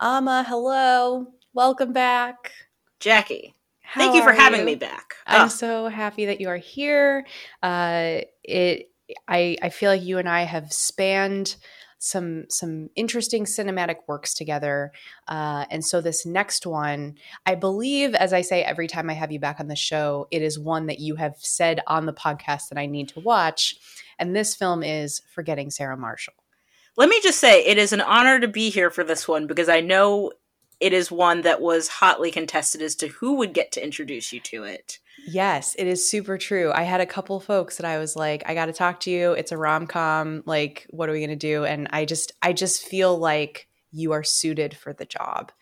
Amma, hello. Welcome back. Jackie, How thank you for having you? me back. I'm Ah, so happy that you are here. Uh, it, I, I feel like you and I have spanned some some interesting cinematic works together, uh, and so this next one, I believe, as I say every time I have you back on the show, it is one that you have said on the podcast that I need to watch, and this film is Forgetting Sarah Marshall. Let me just say, it is an honor to be here for this one because I know it is one that was hotly contested as to who would get to introduce you to it. Yes, it is super true. I had a couple folks that I was like, I got to talk to you. It's a rom-com. Like, what are we going to do? And I just I just feel like you are suited for the job.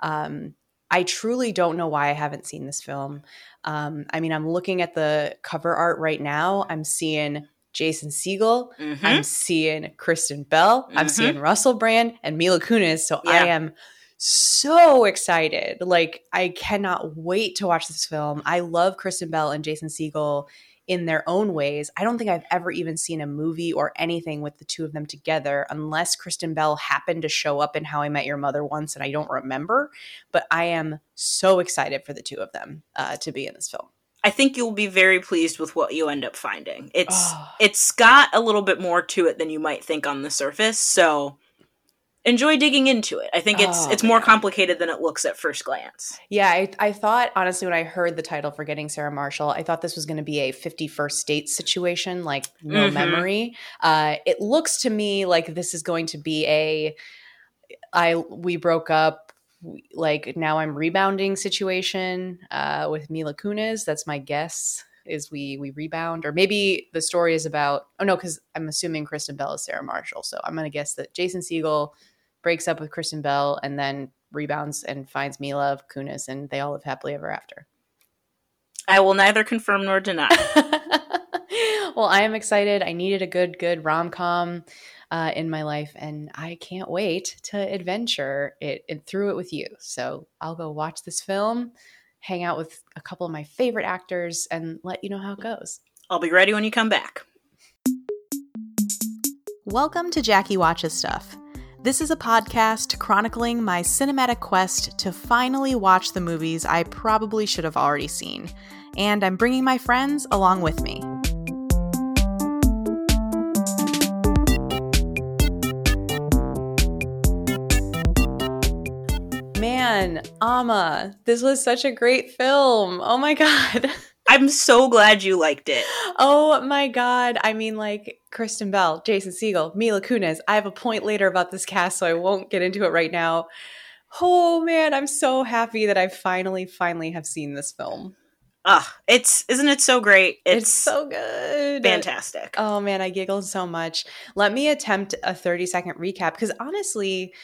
Um I truly don't know why I haven't seen this film. Um, I mean, I'm looking at the cover art right now. I'm seeing Jason Segel. Mhm. I'm seeing Kristen Bell. I'm Mhm. seeing Russell Brand and Mila Kunis. So I am so excited. Like I cannot wait to watch this film. I love Kristen Bell and Jason Segel in their own ways. I don't think I've ever even seen a movie or anything with the two of them together unless Kristen Bell happened to show up in How I Met Your Mother once and I don't remember. But I am so excited for the two of them uh, to be in this film. I think you'll be very pleased with what you end up finding. It's Oh. it's got a little bit more to it than you might think on the surface, so enjoy digging into it. I think it's Oh, it's more man. complicated than it looks at first glance. Yeah, I, I thought honestly when I heard the title Forgetting Sarah Marshall, I thought this was going to be a 51st date situation, like no Mhm. memory. Uh, it looks to me like this is going to be a I we broke up, like now I'm rebounding situation uh, with Mila Kunis. That's my guess. Is we we rebound, or maybe the story is about oh no, because I'm assuming Kristen Bell is Sarah Marshall, so I'm gonna guess that Jason Segel breaks up with Kristen Bell and then rebounds and finds Mila Kunis, and they all live happily ever after. I will neither confirm nor deny. well, I am excited. I needed a good, good rom com uh, in my life, and I can't wait to adventure it and through it with you. So I'll go watch this film, hang out with a couple of my favorite actors, and let you know how it goes. I'll be ready when you come back. Welcome to Jackie Watches Stuff. This is a podcast chronicling my cinematic quest to finally watch the movies I probably should have already seen. And I'm bringing my friends along with me. Amma, this was such a great film. Oh my God. I'm so glad you liked it. Oh my god. I mean like Kristen Bell, Jason Segel, Mila Kunis. I have a point later about this cast so I won't get into it right now. Oh man, I'm so happy that I finally finally have seen this film. Ah, it's isn't it so great? It's, It's, so good. fantastic. Oh man, I giggled so much. Let me attempt a 30 second recap because honestly,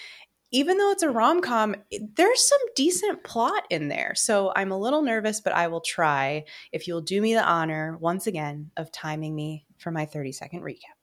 even though it's a rom com, there's some decent plot in there. So I'm a little nervous, but I will try if you'll do me the honor once again of timing me for my 30 second recap.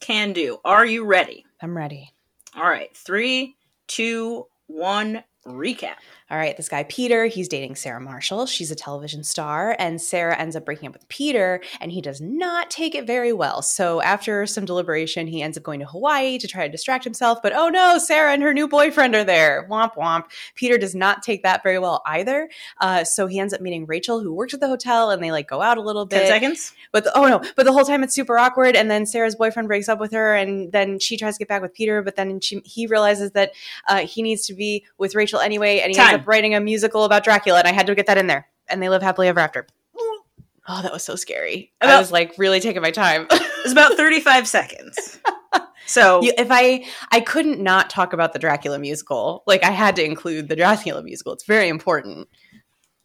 Can do. Are you ready? I'm ready. All right. Three, two, one. Recap. All right, this guy Peter, he's dating Sarah Marshall. She's a television star, and Sarah ends up breaking up with Peter, and he does not take it very well. So, after some deliberation, he ends up going to Hawaii to try to distract himself. But oh no, Sarah and her new boyfriend are there. Womp womp. Peter does not take that very well either. Uh, so, he ends up meeting Rachel, who works at the hotel, and they like go out a little bit. Ten seconds. But the, oh no, but the whole time it's super awkward. And then Sarah's boyfriend breaks up with her, and then she tries to get back with Peter, but then she, he realizes that uh, he needs to be with Rachel anyway, and he Time. ends up writing a musical about Dracula, and I had to get that in there. And they live happily ever after. Oh, that was so scary. I was like really taking my time. it was about thirty-five seconds. So You- if I I couldn't not talk about the Dracula musical, like I had to include the Dracula musical. It's very important.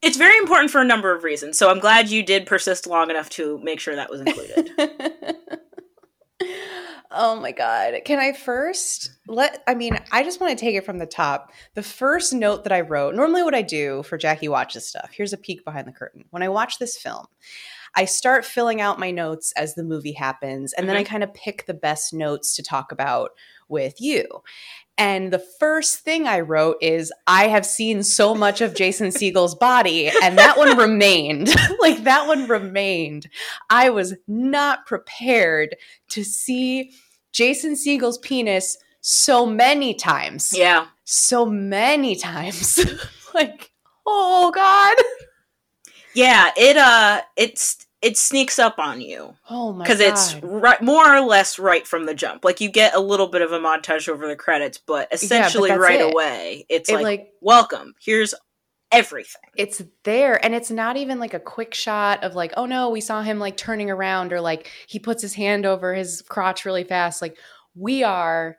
it's very important for a number of reasons. So I'm glad you did persist long enough to make sure that was included. oh my god. Can I first let I mean, I just want to take it from the top. The first note that I wrote, normally what I do for Jackie watches stuff. Here's a peek behind the curtain. When I watch this film, I start filling out my notes as the movie happens, and then I mm-hmm. kind of pick the best notes to talk about with you. And the first thing I wrote is, I have seen so much of Jason Segel's body, and that one remained. like, that one remained. I was not prepared to see Jason Segel's penis so many times. yeah. so many times. like, oh god. Yeah, it uh it's it sneaks up on you Oh my because it's right more or less right from the jump. Like you get a little bit of a montage over the credits, but essentially that's right it. away, it's It, like, like- welcome. Here's everything. it's there and it's not even like a quick shot of like oh no we saw him like turning around or like he puts his hand over his crotch really fast like we are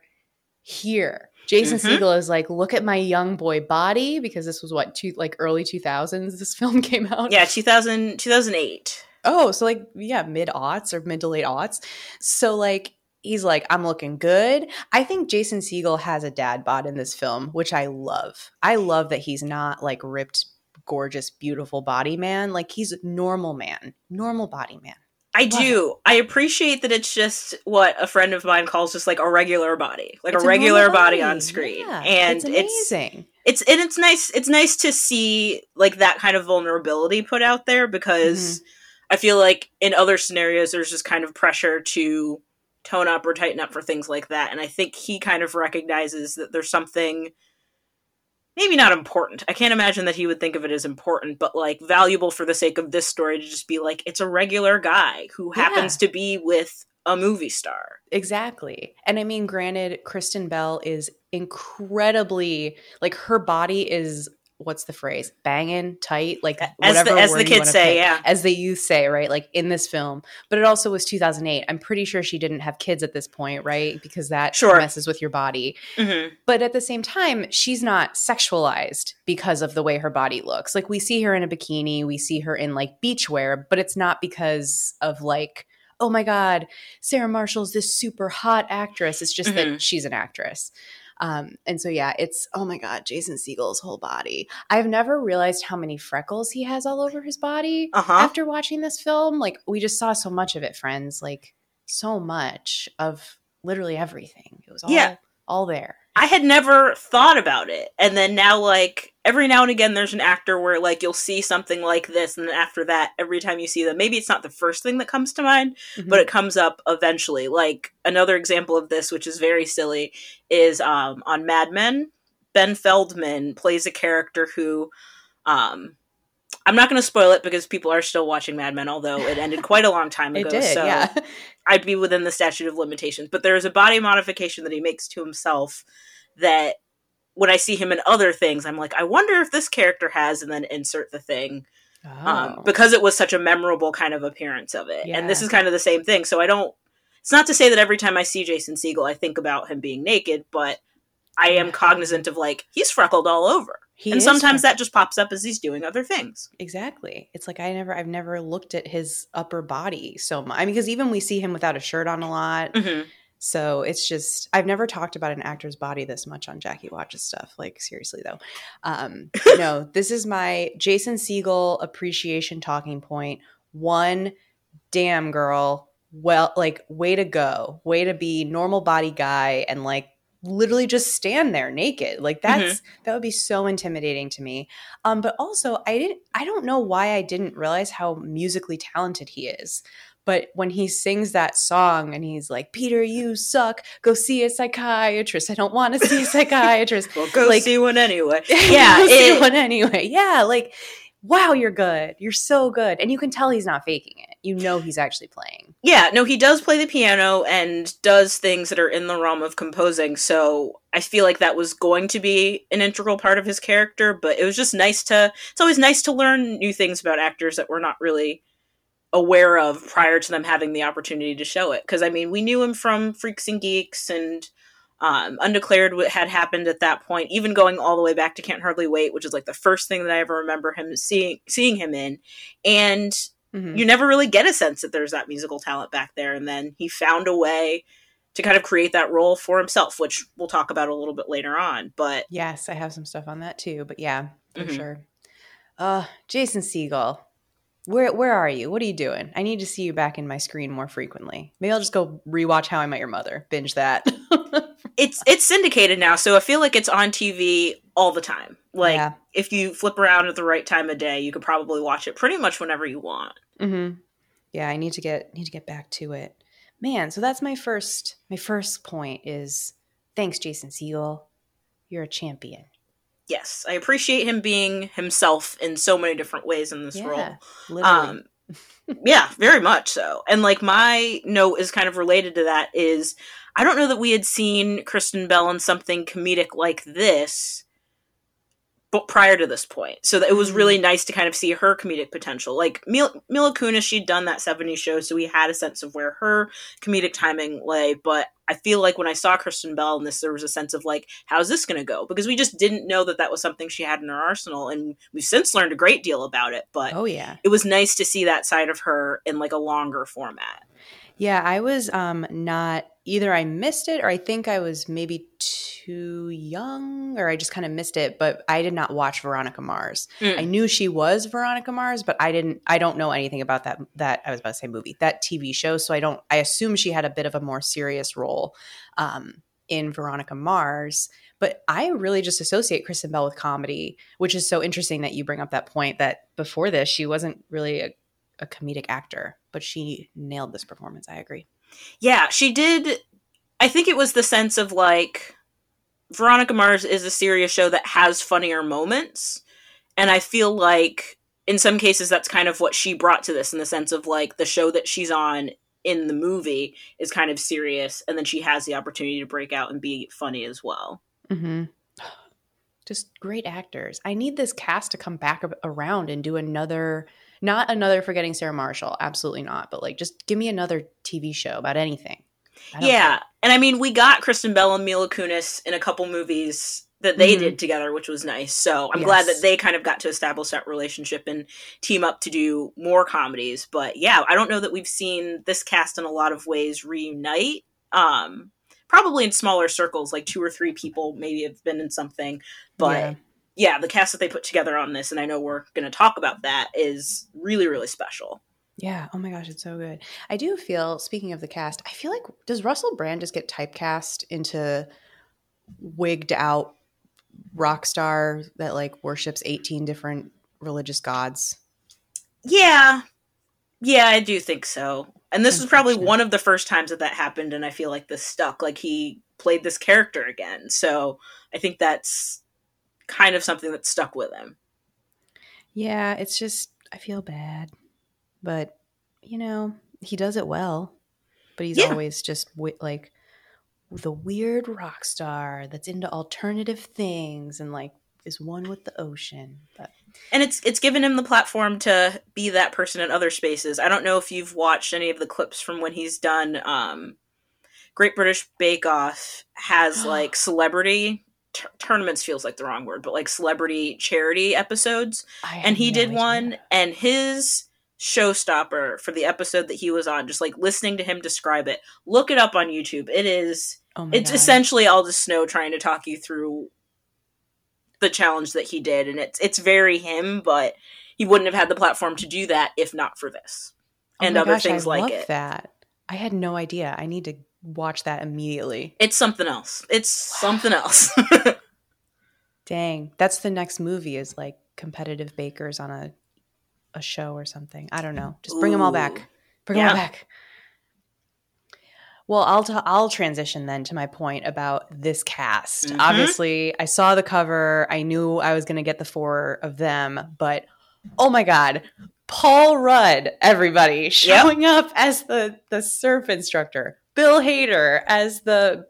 here jason Mhm. Segel is like look at my young boy body because this was what two like early 2000s this film came out Yeah, 2000, 2008. Oh so like yeah mid aughts or mid to late aughts. So like he's like i'm looking good. I think jason Segel has a dad bod in this film which i love. I love that he's not like ripped gorgeous beautiful body man. Like he's a normal man normal body man. I Love do. I appreciate that it's just what a friend of mine calls just like a regular body, like It's a regular normal body on screen, Yeah, and it's it's amazing. it's and it's nice it's nice to see like that kind of vulnerability put out there because mm-hmm. I feel like in other scenarios there's just kind of pressure to tone up or tighten up for things like that and i think he kind of recognizes that there's something maybe not important i can't imagine that he would think of it as important but like valuable for the sake of this story to just be like it's a regular guy who Yeah. happens to be with a movie star Exactly. And I mean, granted, Kristen Bell is incredibly like her body is what's the phrase? Banging, tight, like as whatever the, as the kids say pick. yeah As the youth say, right? Like in this film. But it also was 2008. I'm pretty sure she didn't have kids at this point, right? Because that Sure. messes with your body. hmm But at the same time, she's not sexualized because of the way her body looks. Like we see her in a bikini, we see her in like beachwear, but it's not because of like, oh my God, Sarah Marshall's this super hot actress. It's just Mhm. that she's an actress. Um, and so yeah, it's oh my God, Jason Segel's whole body. I've never realized how many freckles he has all over his body uh-huh after watching this film. Like we just saw so much of it, friends. Like so much of literally everything. It was all Yeah. all there. I had never thought about it. And then now, like, every now and again, there's an actor where, like, you'll see something like this. And then after that, every time you see them, maybe it's not the first thing that comes to mind, Mm-hmm. but it comes up eventually. Like, another example of this, which is very silly, is um, on Mad Men. Ben Feldman plays a character who. Um, I'm not going to spoil it because people are still watching Mad Men, although it ended quite a long time ago. It did, so yeah. I'd be within the statute of limitations. But there is a body modification that he makes to himself that when I see him in other things, I'm like, I wonder if this character has, and then insert the thing um, Oh. because it was such a memorable kind of appearance of it. And this is kind of the same thing. So I don't. It's not to say that every time I see Jason Segel, I think about him being naked, but I am cognizant of like he's freckled all over, He and sometimes that just pops up as he's doing other things. exactly. It's like I never, I've never looked at his upper body so much. I mean, because even we see him without a shirt on a lot. hmm So it's just I've never talked about an actor's body this much on Jackie Watches stuff. Like seriously though, um, no, this is my Jason Segel appreciation talking point. One, damn girl, well, like way to go, way to be normal body guy and like literally just stand there naked. Like that's that would be so intimidating to me. Um, but also I didn't I don't know why I didn't realize how musically talented he is. But when he sings that song and he's like, Peter, you suck. Go see a psychiatrist. I don't want to see a psychiatrist. Well, go Like- see one anyway. yeah, Yeah, see one anyway. Yeah, like, wow, you're good. You're so good. And you can tell he's not faking it. You know he's actually playing. Yeah, no, he does play the piano and does things that are in the realm of composing. So I feel like that was going to be an integral part of his character, but it was just nice to. It's always nice to learn new things about actors that we're not really aware of prior to them having the opportunity to show it. Because I mean, we knew him from Freaks and Geeks and. Um, Undeclared what had happened at that point, even going all the way back to Can't Hardly Wait, which is like the first thing that I ever remember him seeing seeing him in, and Mhm. you never really get a sense that there's that musical talent back there. And then he found a way to kind of create that role for himself, which we'll talk about a little bit later on. But Yes, I have some stuff on that too. But yeah, for Mhm. sure. Uh, Jason Segel. Where where are you? What are you doing? I need to see you back in my screen more frequently. Maybe I'll just go rewatch How I Met Your Mother. Binge that. it's it's syndicated now, so I feel like it's on TV all the time. Like yeah. if you flip around at the right time of day, you could probably watch it pretty much whenever you want. hmm Yeah, I need to get need to get back to it. Man, so that's my first my first point is thanks, Jason Segel. You're a champion. Yes, I appreciate him being himself in so many different ways in this Yeah, role. Literally. Um, yeah, very much so. And like my note is kind of related to that is I don't know that we had seen Kristen Bell in something comedic like this but prior to this point. So that it was really mm. nice to kind of see her comedic potential. Like Mil- Mila Kunis, she'd done that 70s show, so we had a sense of where her comedic timing lay. But I feel like when I saw Kristen Bell in this, there was a sense of like, how's this going to go? Because we just didn't know that that was something she had in her arsenal. And we've since learned a great deal about it. But oh yeah. it was nice to see that side of her in like a longer format. Yeah, I was um not either I missed it or I think I was maybe too young or I just kind of missed it, but I did not watch Veronica Mars. Mm. I knew she was Veronica Mars, but I didn't I don't know anything about that that I was about to say movie, that TV show, so I don't I assume she had a bit of a more serious role um in Veronica Mars, but I really just associate Kristen Bell with comedy, which is so interesting that you bring up that point that before this she wasn't really a, a comedic actor, but she nailed this performance. I agree. Yeah, she did. I think it was the sense of like Veronica Mars is a serious show that has funnier moments. And I feel like in some cases that's kind of what she brought to this in the sense of like the show that she's on in the movie is kind of serious and then she has the opportunity to break out and be funny as well. Mm-hmm. Just great actors. I need this cast to come back around and do another, not another Forgetting Sarah Marshall, absolutely not, but like just give me another TV show about anything. Yeah. care. And I mean, we got Kristen Bell and Mila Kunis in a couple movies that they Mhm. did together, which was nice. So I'm glad that they kind of got to establish that relationship and team up to do more comedies. But yeah, I don't know that we've seen this cast in a lot of ways reunite. Um, probably in smaller circles, like two or three people maybe have been in something. But Yeah. yeah, the cast that they put together on this, and I know we're going to talk about that, is really, really special. Yeah. Oh my gosh, it's so good. I do feel, speaking of the cast, I feel like, does Russell Brand just get typecast into wigged out rock star that like worships 18 different religious gods? Yeah. Yeah, I do think so. And this was probably one of the first times that that happened, and I feel like this stuck. Like he played this character again. So I think that's kind of something that stuck with him. Yeah, it's just I feel bad, but you know he does it well. But he's Yeah. always just wi- like the weird rock star that's into alternative things and like is one with the ocean. But And it's it's given him the platform to be that person in other spaces. I don't know if you've watched any of the clips from when he's done um Great British Bake Off has like celebrity tur- tournaments feels like the wrong word, but like celebrity charity episodes. And he no did idea. one and his showstopper for the episode that he was on just like listening to him describe it look it up on youtube it is Oh it's God. essentially Aldous Snow trying to talk you through the challenge that he did and it's it's very him but he wouldn't have had the platform to do that if not for this Oh and other gosh, things I like love it That I had no idea. I need to watch that immediately. it's something else it's something else Dang, that's the next movie is like competitive bakers on a a show or something. I don't know. Just bring them all back. Bring them all back. Well, I'll t- I'll transition then to my point about this cast. Mhm. Obviously, I saw the cover. I knew I was going to get the four of them, but oh my god, Paul Rudd, everybody showing up as the the surf instructor. Bill Hader as the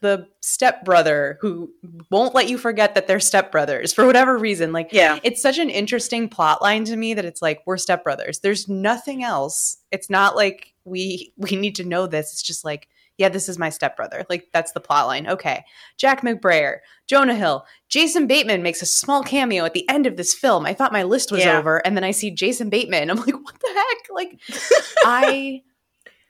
the stepbrother who won't let you forget that they're stepbrothers for whatever reason. Like yeah it's such an interesting plot line to me that it's like we're stepbrothers. There's nothing else. It's not like we we need to know this. It's just like, yeah, this is my stepbrother. Like that's the plot line. Okay. Jack McBrayer, Jonah Hill, Jason Bateman makes a small cameo at the end of this film. I thought my list was Yeah. over and then I see Jason Bateman. I'm like, what the heck? Like I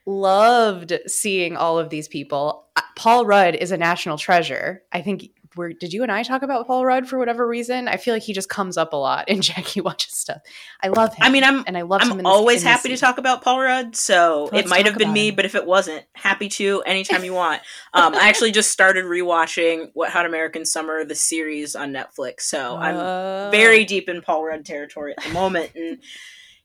loved seeing all of these people. Uh, Paul Rudd is a national treasure. I think we're, did you and I talk about Paul Rudd for whatever reason? I feel like he just comes up a lot in Jackie watches stuff. I love him. I mean, I'm and I love him. I'm this- always happy to talk about Paul Rudd, so Let's it might have been me, him. but if it wasn't, happy to anytime you want. Um, I actually just started rewatching Wet Hot American Summer, the series on Netflix, so I'm Oh. very deep in Paul Rudd territory at the moment, and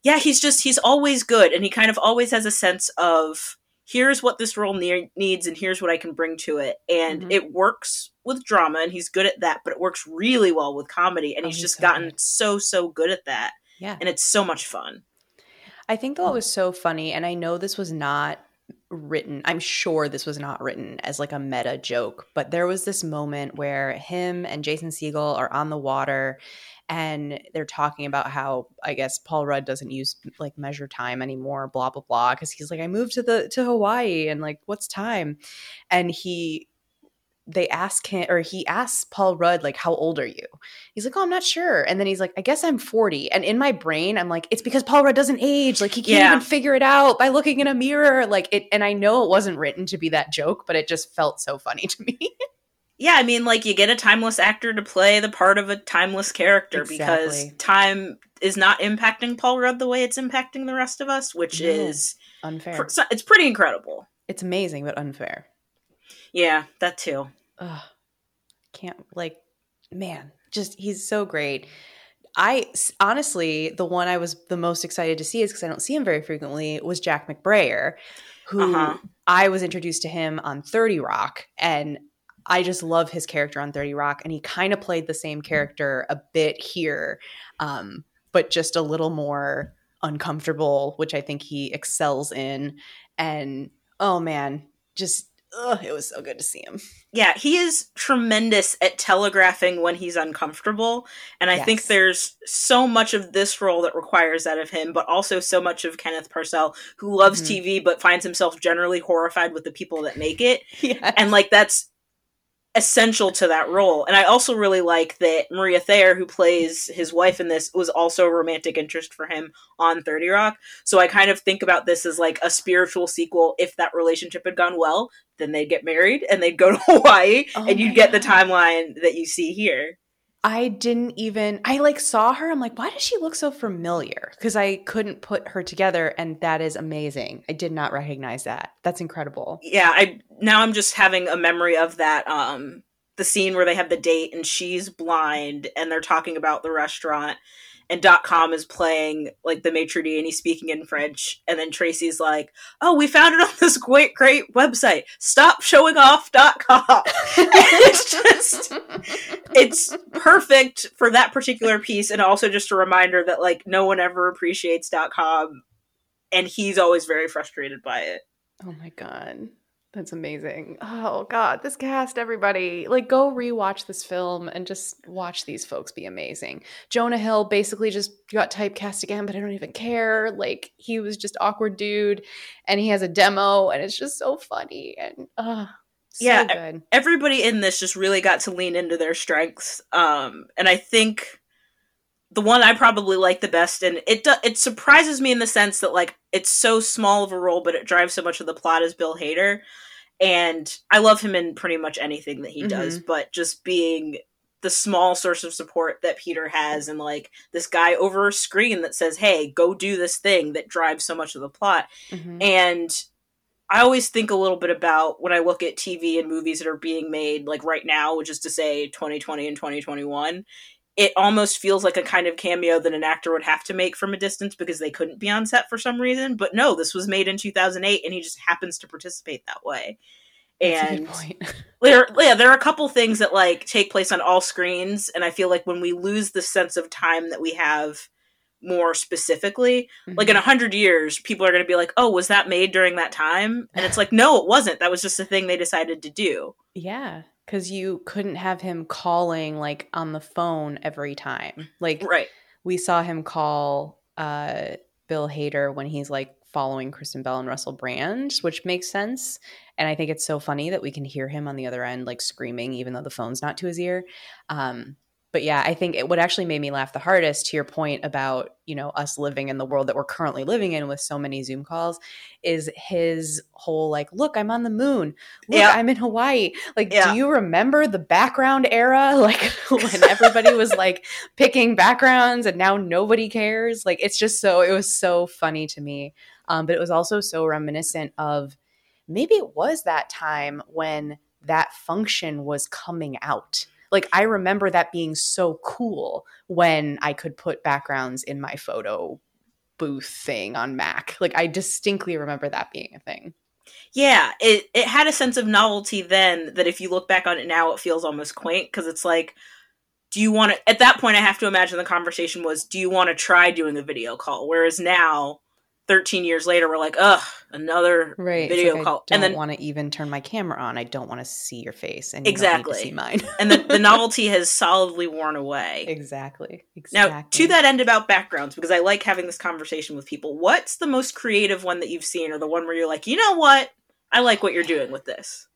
yeah, he's just he's always good, and he kind of always has a sense of here's what this role ne- needs and here's what I can bring to it. And Mhm. it works with drama and he's good at that, but it works really well with comedy and Oh, he's he's just gotten so so good at that. Yeah. And it's so much fun. I think that was so funny, and I know this was not written. I'm sure this was not written as like a meta joke, but there was this moment where him and Jason Segel are on the water and they're talking about how I guess Paul Rudd doesn't use like measure time anymore, blah blah blah, because he's like, I moved to the to Hawaii and like what's time? And he they ask him or he asks Paul Rudd like how old are you? He's like, "Oh, I'm not sure." And then he's like, "I guess I'm 40." And in my brain, I'm like, "It's because Paul Rudd doesn't age. Like he can't Yeah. even figure it out by looking in a mirror." Like it and I know it wasn't written to be that joke, but it just felt so funny to me. Yeah, I mean, like you get a timeless actor to play the part of a timeless character because time is not impacting Paul Rudd the way it's impacting the rest of us, which is unfair. it's pretty incredible. it's amazing but unfair. Yeah, that too. Ugh. Can't like man, just he's so great. I honestly, the one I was the most excited to see is because I don't see him very frequently was Jack McBrayer, who Uh-huh. I was introduced to him on 30 Rock and I just love his character on 30 Rock and he kind of played the same character a bit here um, but just a little more uncomfortable which I think he excels in and oh man just ugh, it was so good to see him Yeah, he is tremendous at telegraphing when he's uncomfortable. And I think there's so much of this role that requires that of him, but also so much of Kenneth Parcell, who loves Mhm. TV but finds himself generally horrified with the people that make it. yeah And like that's essential to that role. And I also really like that Maria Thayer, who plays his wife in this, was also a romantic interest for him on 30 Rock. So I kind of think about this as like a spiritual sequel. If that relationship had gone well, then they'd get married and they'd go to Hawaii Oh and you'd get the oh, timeline that you see here. I didn't even I like saw her I'm like why does she look so familiar? Because I couldn't put her together and that is amazing. I did not recognize that. That's incredible. Yeah, I now I'm just having a memory of that um the scene where they have the date and she's blind and they're talking about the restaurant and dot com is playing like the maitre d and he's speaking in french and then tracy's like oh we found it on this great great website. Stop showing off dot com. It's just it's perfect for that particular piece and also just a reminder that like no one ever appreciates dot com and he's always very frustrated by it. Oh my god. That's amazing. Oh god, this cast everybody. Like go rewatch this film and just watch these folks be amazing. Jonah Hill basically just got typecast again, but I don't even care. Like he was just awkward dude and he has a demo and it's just so funny and uh so Yeah, good. everybody in this just really got to lean into their strengths um and i think the one i probably like the best and it do- it surprises me in the sense that like it's so small of a role but it drives so much of the plot is bill hader and i love him in pretty much anything that he does but just being the small source of support that peter has and like this guy over a screen that says hey go do this thing that drives so much of the plot Mhm. and I always think a little bit about when I look at TV and movies that are being made, like right now, which is to say 2020 and 2021. It almost feels like a kind of cameo that an actor would have to make from a distance because they couldn't be on set for some reason. But no, this was made in 2008 and he just happens to participate that way. And there yeah there are a couple things that like take place on all screens and i feel like when we lose the sense of time that we have more specifically like in a hundred years people are going to be like oh was that made during that time? And it's like no it wasn't. That was just a thing they decided to do. Yeah, because you couldn't have him calling like on the phone every time. Like right we saw him call uh, Bill Hader when he's like following Kristen Bell and Russell Brand, which makes sense. And I think it's so funny that we can hear him on the other end like screaming, even though the phone's not to his ear. Um, but yeah, I think it, what actually made me laugh the hardest, to your point about you know us living in the world that we're currently living in with so many Zoom calls, is his whole like, look, I'm on the moon, look, Yeah. I'm in Hawaii. Like, Yeah. do you remember the background era, like when everybody was like picking backgrounds and now nobody cares? Like, it's just so it was so funny to me, um, but it was also so reminiscent of maybe it was that time when that function was coming out like I remember that being so cool when I could put backgrounds in my photo booth thing on Mac. Like I distinctly remember that being a thing. Yeah, it it had a sense of novelty then that if you look back on it now, it feels almost quaint because it's like, do you want to? At that point, I have to imagine the conversation was, do you want to try doing a video call? Whereas now, 13 years later, we're like, ugh, another right video like call. I And don't then want to even turn my camera on. I don't want to see your face, and you Exactly. don't need to see mine. and the, the novelty has solidly worn away. exactly. exactly Now, to that end about backgrounds, because I like having this conversation with people, what's the most creative one that you've seen, or the one where you're like, you know what? I like what you're doing with this.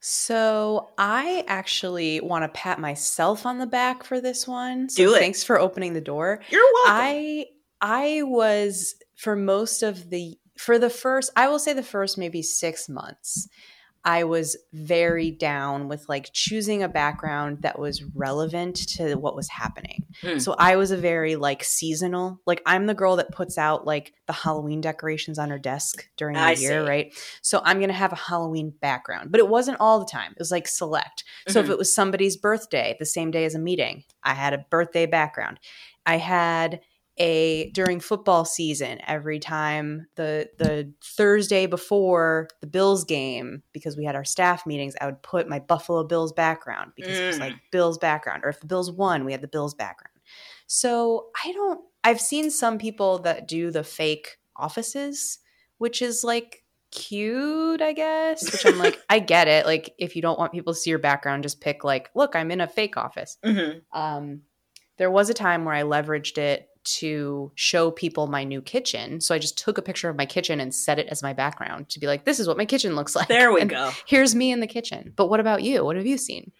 So I actually want to pat myself on the back for this one. So Do it. Thanks for opening the door. You're welcome. I I was for most of the for the first I will say the first maybe 6 months I was very down with like choosing a background that was relevant to what was happening. Hmm. So I was a very like seasonal. Like I'm the girl that puts out like the Halloween decorations on her desk during the I year, see. right? So I'm going to have a Halloween background, but it wasn't all the time. It was like select. So if Mhm. it was somebody's birthday the same day as a meeting, I had a birthday background. I had a during football season every time the the Thursday before the Bills game because we had our staff meetings I would put my Buffalo Bills background because it was Mm. like Bills background or if the Bills won we had the Bills background. So I don't I've seen some people that do the fake offices which is like cute I guess which I'm like I get it like if you don't want people to see your background just pick like look I'm in a fake office Mhm. um, there was a time where I leveraged it to show people my new kitchen. So I just took a picture of my kitchen and set it as my background to be like, this is what my kitchen looks like. There we And go. Here's me in the kitchen. But what about you? What have you seen?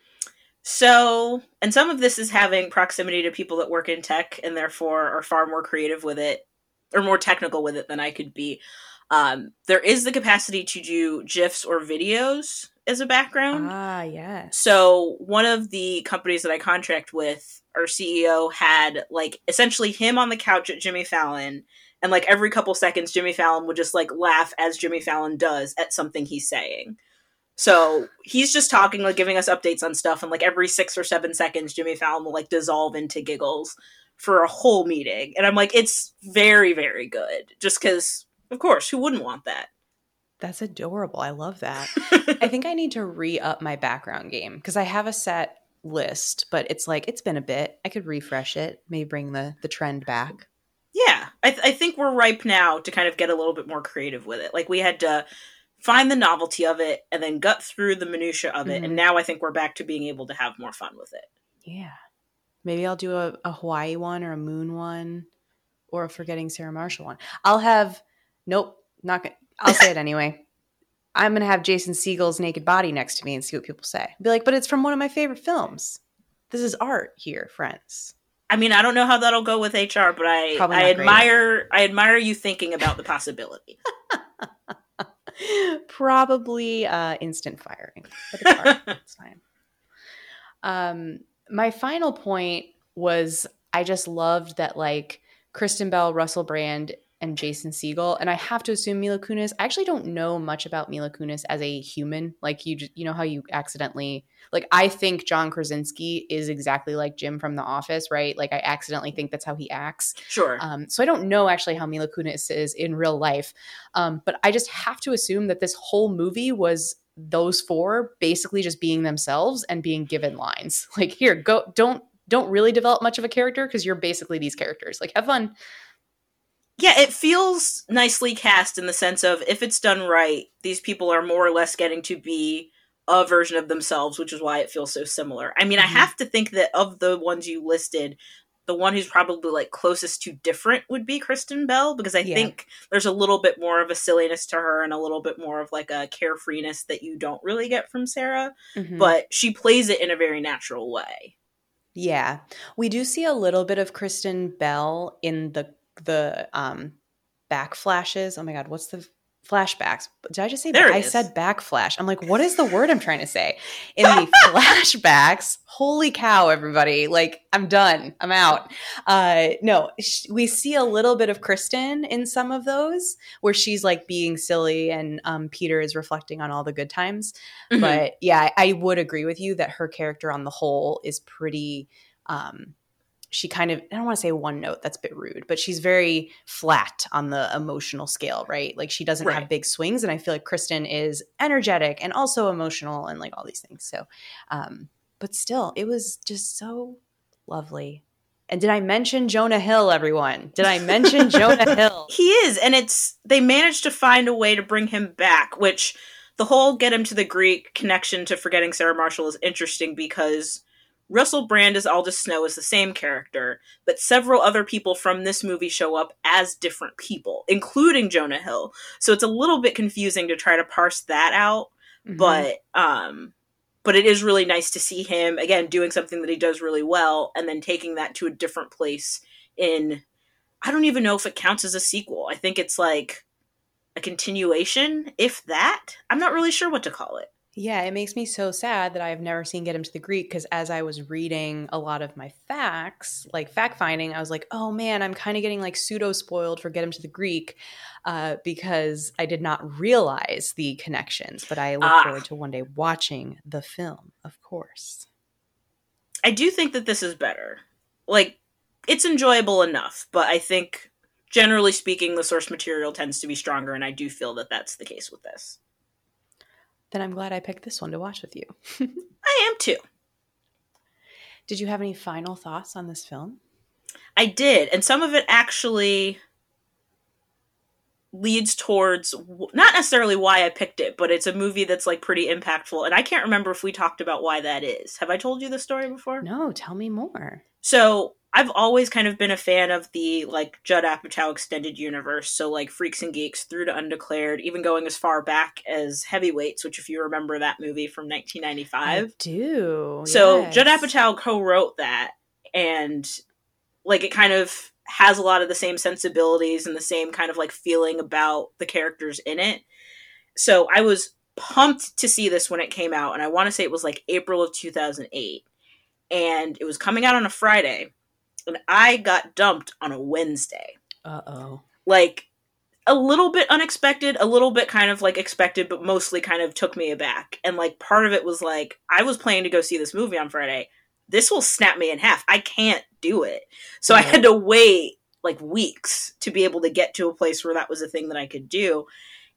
So, and some of this is having proximity to people that work in tech and therefore are far more creative with it or more technical with it than I could be. Um, there is the capacity to do GIFs or videos as a background. Ah, yes. So one of the companies that I contract with, our CEO had like essentially him on the couch at Jimmy Fallon, and like every couple seconds, Jimmy Fallon would just like laugh as Jimmy Fallon does at something he's saying. So he's just talking, like giving us updates on stuff, and like every six or seven seconds, Jimmy Fallon will like dissolve into giggles for a whole meeting, and I'm like, it's very, very good, just because, of course, who wouldn't want that? That's adorable. I love that. I think I need to re up my background game because I have a set list, but it's like it's been a bit. I could refresh it, maybe bring the the trend back. Yeah, I, th- I think we're ripe now to kind of get a little bit more creative with it. Like we had to find the novelty of it and then gut through the minutia of it, Mhm. and now I think we're back to being able to have more fun with it. Yeah. Maybe I'll do a, a Hawaii one or a moon one or a forgetting Sarah Marshall one. I'll have nope, not gonna I'll say it anyway. I'm gonna have Jason Segel's naked body next to me and see what people say. Be like, but it's from one of my favorite films. This is art here, friends. I mean, I don't know how that'll go with HR, but I I not great. admire I admire you thinking about the possibility. Probably uh, instant firing, but it's art. it's fine. Um, my final point was I just loved that like Kristen Bell, Russell Brand, and Jason Segel, and I have to assume Mila Kunis. I actually don't know much about Mila Kunis as a human. Like you, you know how you accidentally like I think John Krasinski is exactly like Jim from The Office, right? Like I accidentally think that's how he acts. Sure. Um, so I don't know actually how Mila Kunis is in real life, um, but I just have to assume that this whole movie was those four basically just being themselves and being given lines. Like, here, go, don't don't really develop much of a character because you're basically these characters. Like, have fun. Yeah, it feels nicely cast in the sense of if it's done right, these people are more or less getting to be a version of themselves, which is why it feels so similar. I mean, I Mhm. have to think that of the ones you listed, the one who's probably like closest to different would be Kristen Bell because I Yeah. think there's a little bit more of a silliness to her and a little bit more of like a carefreeness that you don't really get from Sarah, Mhm. but she plays it in a very natural way. Yeah. We do see a little bit of Kristen Bell in the the um back flashes. Oh my god, what's the flashbacks? Did I just say There I is. said backflash. I'm like, what is the word I'm trying to say? In the flashbacks. Holy cow, everybody. Like, I'm done. I'm out. Uh no, sh- we see a little bit of Kristen in some of those where she's like being silly and um Peter is reflecting on all the good times Mhm. but yeah I, I would agree with you that her character on the whole is pretty um she kind of I don't want to say one note, that's a bit rude, but she's very flat on the emotional scale, right? Like she doesn't Right. have big swings and I feel like Kristen is energetic and also emotional and like all these things. So um but still, it was just so lovely. And did I mention Jonah Hill everyone? Did I mention Jonah Hill? He is, and it's they managed to find a way to bring him back, which the whole get him to the Greek connection to forgetting Sarah Marshall is interesting because Russell Brand as Aldous Snow is the same character, but several other people from this movie show up as different people, including Jonah Hill. So it's a little bit confusing to try to parse that out, Mhm. but um but it is really nice to see him again doing something that he does really well and then taking that to a different place in I don't even know if it counts as a sequel. I think it's like a continuation, if that. I'm not really sure what to call it. Yeah, it makes me so sad that I've never seen Get Him to the Greek because as I was reading a lot of my facts, like fact finding, I was like, oh man, I'm kind of getting like pseudo spoiled for Get Him to the Greek uh, because I did not realize the connections. But I look Ah. forward to one day watching the film, of course. I do think that this is better. Like, it's enjoyable enough, but I think generally speaking, the source material tends to be stronger, and I do feel that that's the case with this. Then I'm glad I picked this one to watch with you. I am too. Did you have any final thoughts on this film? I did, and some of it actually leads towards not necessarily why I picked it, but it's a movie that's like pretty impactful, and I can't remember if we talked about why that is. Have I told you the story before? No, tell me more. So I've always kind of been a fan of the like Judd Apatow extended universe. So like Freaks and Geeks through to Undeclared, even going as far back as Heavyweights, which if you remember that movie from 1995. I do. So yes. Judd Apatow co-wrote that, and like it kind of has a lot of the same sensibilities and the same kind of like feeling about the characters in it. So I was pumped to see this when it came out, and I want to say it was like April of 2008, and it was coming out on a Friday, and I got dumped on a Wednesday Uh oh. like a little bit unexpected, a little bit kind of like expected, but mostly kind of took me aback. And like part of it was like, I was planning to go see this movie on Friday. This will snap me in half. I can't do it. So I had to wait like weeks to be able to get to a place where that was a thing that I could do.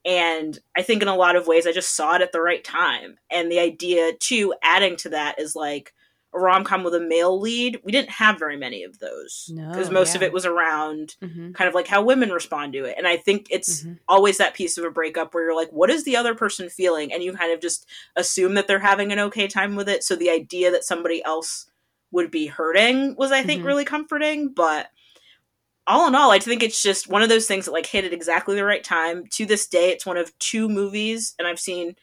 And I think in a lot of ways, I just saw it at the right time. And the idea, too, adding to that is like a rom com with a male lead. We didn't have very many of those No, because most of it was around Mm-hmm. kind of like how women respond to it. And I think it's Mhm. always that piece of a breakup where you're like, what is the other person feeling? And you kind of just assume that they're having an okay time with it. So the idea that somebody else would be hurting was, I think, Mhm. really comforting. But all in all, I think it's just one of those things that like hit at exactly the right time. To this day, it's one of two movies, and I've seen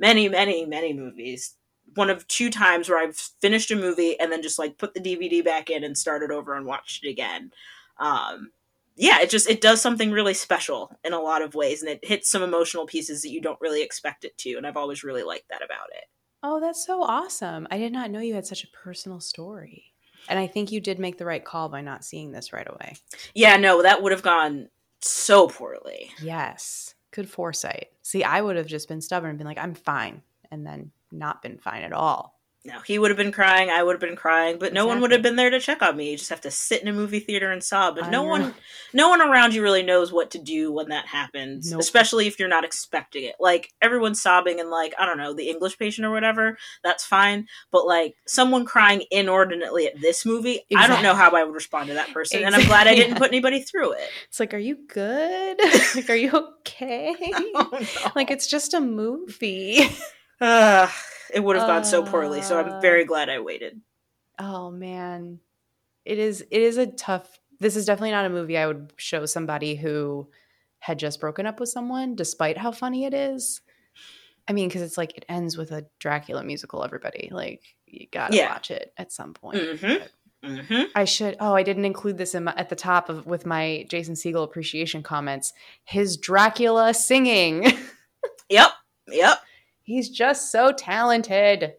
many, many, many movies. One of two times where I've finished a movie and then just like put the DVD back in and started over and watched it again. Um, yeah, it just it does something really special in a lot of ways, and it hits some emotional pieces that you don't really expect it to. And I've always really liked that about it. Oh, that's so awesome. I did not know you had such a personal story. And I think you did make the right call by not seeing this right away. Yeah, no, that would have gone so poorly. Yes. Good foresight. See, I would have just been stubborn and been like, I'm fine. And then not been fine at all. No, he would have been crying, I would have been crying, but no one would have been there to check on me. You just have to sit in a movie theater and sob, But no one, no one around you really knows what to do when that happens, Nope. especially if you're not expecting it. Like everyone's sobbing and like I don't know the English Patient or whatever, that's fine. But like someone crying inordinately at this movie, I don't know how I would respond to that person, and I'm glad I didn't Exactly. put anybody through it. It's like, are you good? like, are you okay? Oh, like, it's just a movie. Ugh, it would have gone so poorly. So Uh. I'm very glad I waited. oh man. It is it is a tough this is definitely not a movie I would show somebody who had just broken up with someone, despite how funny it is. I mean, because it's like it ends with a Dracula musical, everybody. Like, you gotta Yeah. watch it at some point. Mhm. hmm I should. Oh, I didn't include this in my, at the top of with my Jason Segel appreciation comments. His Dracula singing. Yep. Yep. He's just so talented.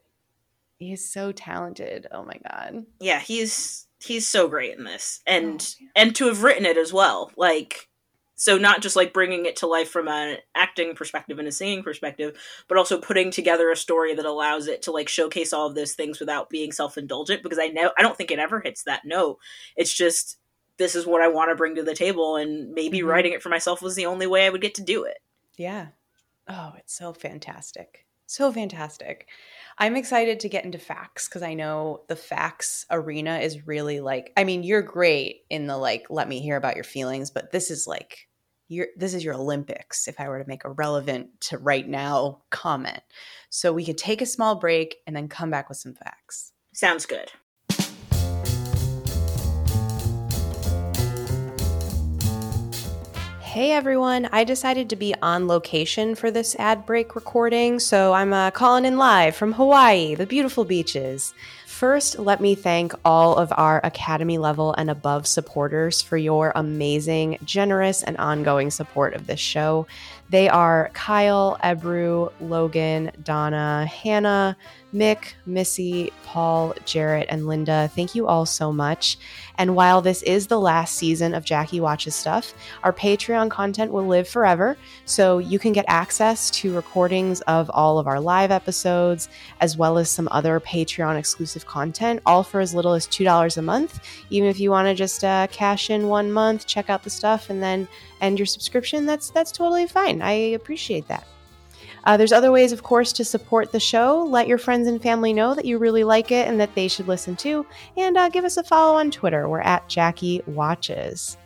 He's so talented. Oh my god. Yeah, he's he's so great in this, and Oh, and to have written it as well, like So not just like bringing it to life from an acting perspective and a singing perspective, but also putting together a story that allows it to like showcase all of those things without being self-indulgent because I know I don't think it ever hits that note. It's just this is what I want to bring to the table and maybe mm-hmm. writing it for myself was the only way I would get to do it. Yeah. Oh, it's so fantastic. So fantastic. I'm excited to get into facts because I know the facts arena is really like, I mean, you're great in the like, let me hear about your feelings, but this is like, your, this is your Olympics if I were to make a relevant to right now comment. So we could take a small break and then come back with some facts. Sounds good. Hey everyone, I decided to be on location for this ad break recording, so I'm uh, calling in live from Hawaii, the beautiful beaches. First, let me thank all of our Academy level and above supporters for your amazing, generous, and ongoing support of this show. They are Kyle, Ebru, Logan, Donna, Hannah, Mick, Missy, Paul, Jarrett, and Linda. Thank you all so much. And while this is the last season of Jackie Watches Stuff, our Patreon content will live forever. So you can get access to recordings of all of our live episodes, as well as some other Patreon exclusive content, all for as little as $2 a month. Even if you want to just uh, cash in one month, check out the stuff, and then end your subscription, that's, that's totally fine. I appreciate that. Uh, there's other ways, of course, to support the show. Let your friends and family know that you really like it and that they should listen too. And uh, give us a follow on Twitter. We're at Jackie Watches.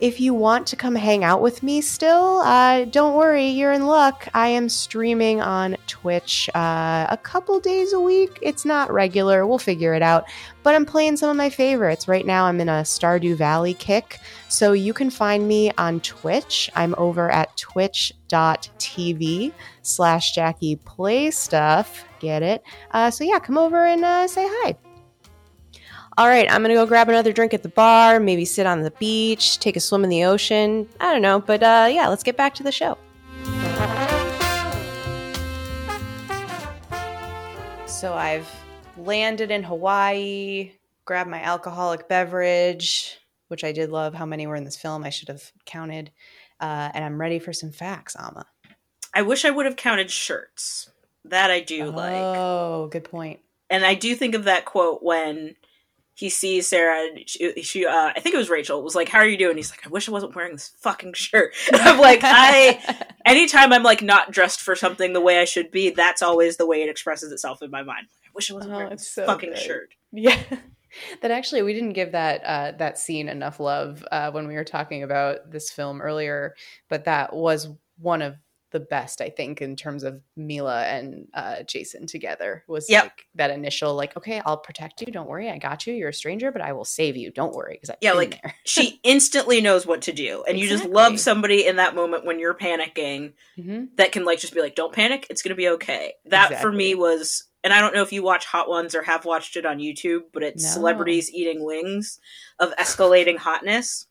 If you want to come hang out with me still, uh, don't worry, you're in luck. I am streaming on Twitch uh, a couple days a week. It's not regular, we'll figure it out. But I'm playing some of my favorites. Right now, I'm in a Stardew Valley kick. So you can find me on Twitch. I'm over at twitch.tv slash Jackie Play Stuff. Get it? Uh, so yeah, come over and uh, say hi all right, I'm going to go grab another drink at the bar, maybe sit on the beach, take a swim in the ocean. I don't know, but uh, yeah, let's get back to the show. So I've landed in Hawaii, grabbed my alcoholic beverage, which I did love how many were in this film. I should have counted. Uh, and I'm ready for some facts, Ama. I wish I would have counted shirts. That I do oh, like. Oh, good point. And I do think of that quote when he sees Sarah and she, she uh, I think it was Rachel was like, "How are you doing?" He's like, "I wish I wasn't wearing this fucking shirt." I'm like, I anytime I'm like not dressed for something the way I should be, that's always the way it expresses itself in my mind. I wish I wasn't oh, wearing this so fucking good. shirt. Yeah. That actually, we didn't give that uh, that scene enough love uh, when we were talking about this film earlier, but that was one of the best I think in terms of Mila and uh, Jason together was yep. like that initial like okay I'll protect you don't worry I got you you're a stranger but I will save you don't worry because yeah like she instantly knows what to do and exactly. you just love somebody in that moment when you're panicking mm-hmm. that can like just be like don't panic it's gonna be okay that exactly. for me was and I don't know if you watch Hot Ones or have watched it on YouTube but it's no. celebrities eating wings of escalating hotness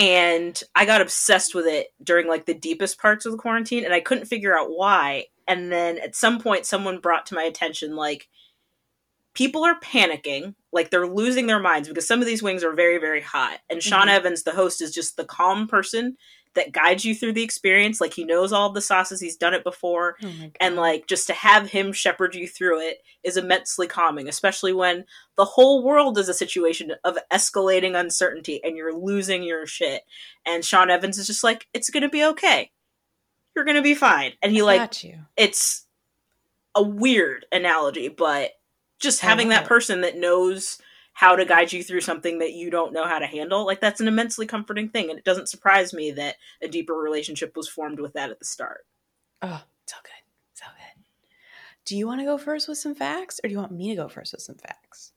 and I got obsessed with it during like the deepest parts of the quarantine and I couldn't figure out why. And then at some point someone brought to my attention like people are panicking, like they're losing their minds because some of these wings are very very hot. And Sean mm-hmm. Evans the host is just the calm person that guides you through the experience. Like he knows all the sauces, he's done it before. Oh and like just to have him shepherd you through it is immensely calming, especially when the whole world is a situation of escalating uncertainty and you're losing your shit. And Sean Evans is just like, it's gonna be okay. You're gonna be fine. And he I like it's a weird analogy, but just having that person that knows how to guide you through something that you don't know how to handle. Like that's an immensely comforting thing, and it doesn't surprise me that a deeper relationship was formed with that at the start. Oh, so good, so good. Do you want to go first with some facts, or do you want me to go first with some facts?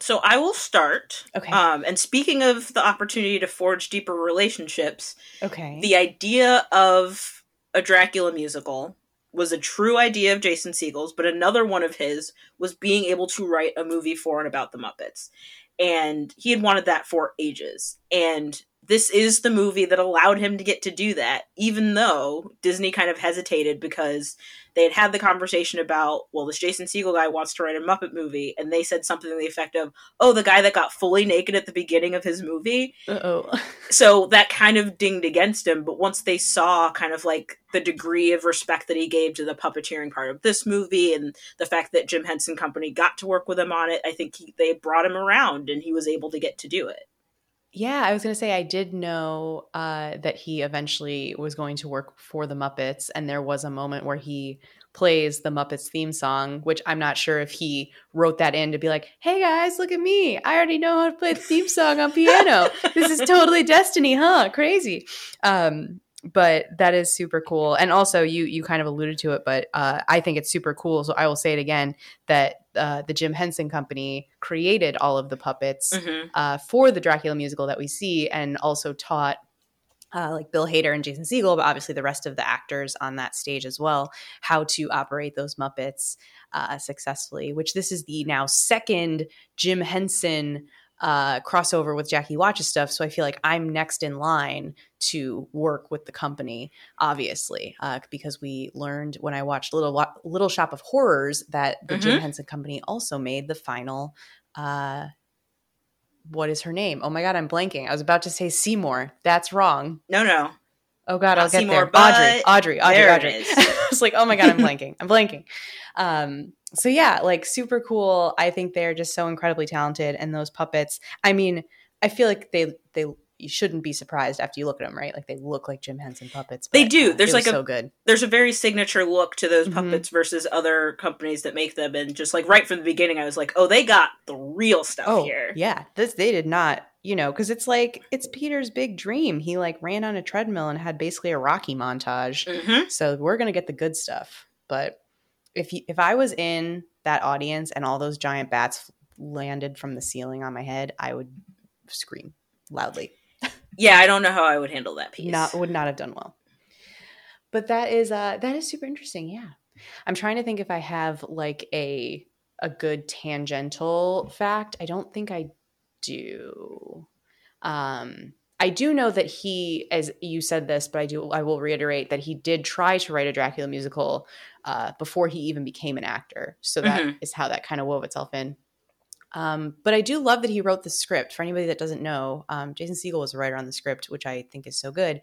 So I will start. Okay. Um, and speaking of the opportunity to forge deeper relationships, okay, the idea of a Dracula musical was a true idea of Jason Segel's, but another one of his was being able to write a movie for and about the Muppets. And he had wanted that for ages. And this is the movie that allowed him to get to do that, even though Disney kind of hesitated because they had had the conversation about, well, this Jason Segel guy wants to write a Muppet movie, and they said something to the effect of, oh, the guy that got fully naked at the beginning of his movie. oh. So that kind of dinged against him. But once they saw kind of like the degree of respect that he gave to the puppeteering part of this movie and the fact that Jim Henson Company got to work with him on it, I think he, they brought him around and he was able to get to do it. Yeah, I was going to say I did know uh, that he eventually was going to work for the Muppets, and there was a moment where he plays the Muppets theme song, which I'm not sure if he wrote that in to be like, "Hey guys, look at me! I already know how to play the theme song on piano. this is totally destiny, huh? Crazy." Um, but that is super cool, and also you you kind of alluded to it, but uh, I think it's super cool. So I will say it again that uh, the Jim Henson Company created all of the puppets Mhm. uh, for the Dracula musical that we see, and also taught uh, like Bill Hader and Jason Segel, but obviously the rest of the actors on that stage as well, how to operate those Muppets uh, successfully. Which this is the now second Jim Henson uh, crossover with Jackie Watches stuff. So I feel like I'm next in line to work with the company, obviously, uh, because we learned when I watched Little Little Shop of Horrors that the Jim Henson Company also made the final. Uh, what is her name? Oh my god, I'm blanking. I was about to say Seymour. That's wrong. No, no. Oh god, Not I'll get Seymour, there. Audrey, Audrey, Audrey, Audrey. I was like, oh my god, I'm blanking. I'm blanking. Um, so yeah, like super cool. I think they're just so incredibly talented, and those puppets. I mean, I feel like they they you shouldn't be surprised after you look at them, right? Like they look like Jim Henson puppets. They do. uh, There's like a- so good. There's a very signature look to those Mhm. puppets versus other companies that make them. And just like right from the beginning, I was like, oh, they got the real stuff Oh here. yeah, this they did not. You know, because it's like it's Peter's big dream. He like ran on a treadmill and had basically a Rocky montage. hmm So we're gonna get the good stuff. But if you, if I was in that audience and all those giant bats landed from the ceiling on my head, I would scream loudly. Yeah, I don't know how I would handle that piece. Not would not have done well. But that is uh that is super interesting. Yeah, I'm trying to think if I have like a a good tangential fact. I don't think I do. Um, I do know that he, as you said this, but I do I will reiterate that he did try to write a Dracula musical uh, before he even became an actor. So that is Mhm. how that kind of wove itself in. Um, but I do love that he wrote the script. For anybody that doesn't know, um, Jason Segel was a writer on the script, which I think is so good.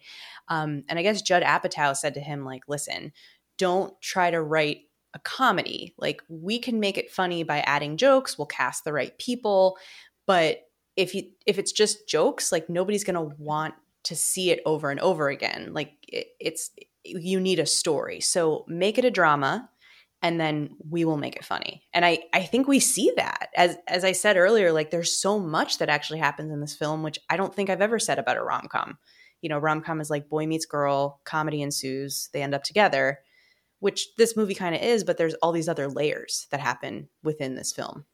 Um, and I guess Judd Apatow said to him, like, listen, don't try to write a comedy. Like, we can make it funny by adding jokes. We'll cast the right people, but if you if it's just jokes, like nobody's gonna want to see it over and over again. Like, it, it's you need a story. So make it a drama and then we will make it funny. And I I think we see that. As as I said earlier, like there's so much that actually happens in this film which I don't think I've ever said about a rom-com. You know, rom-com is like boy meets girl, comedy ensues, they end up together, which this movie kind of is, but there's all these other layers that happen within this film.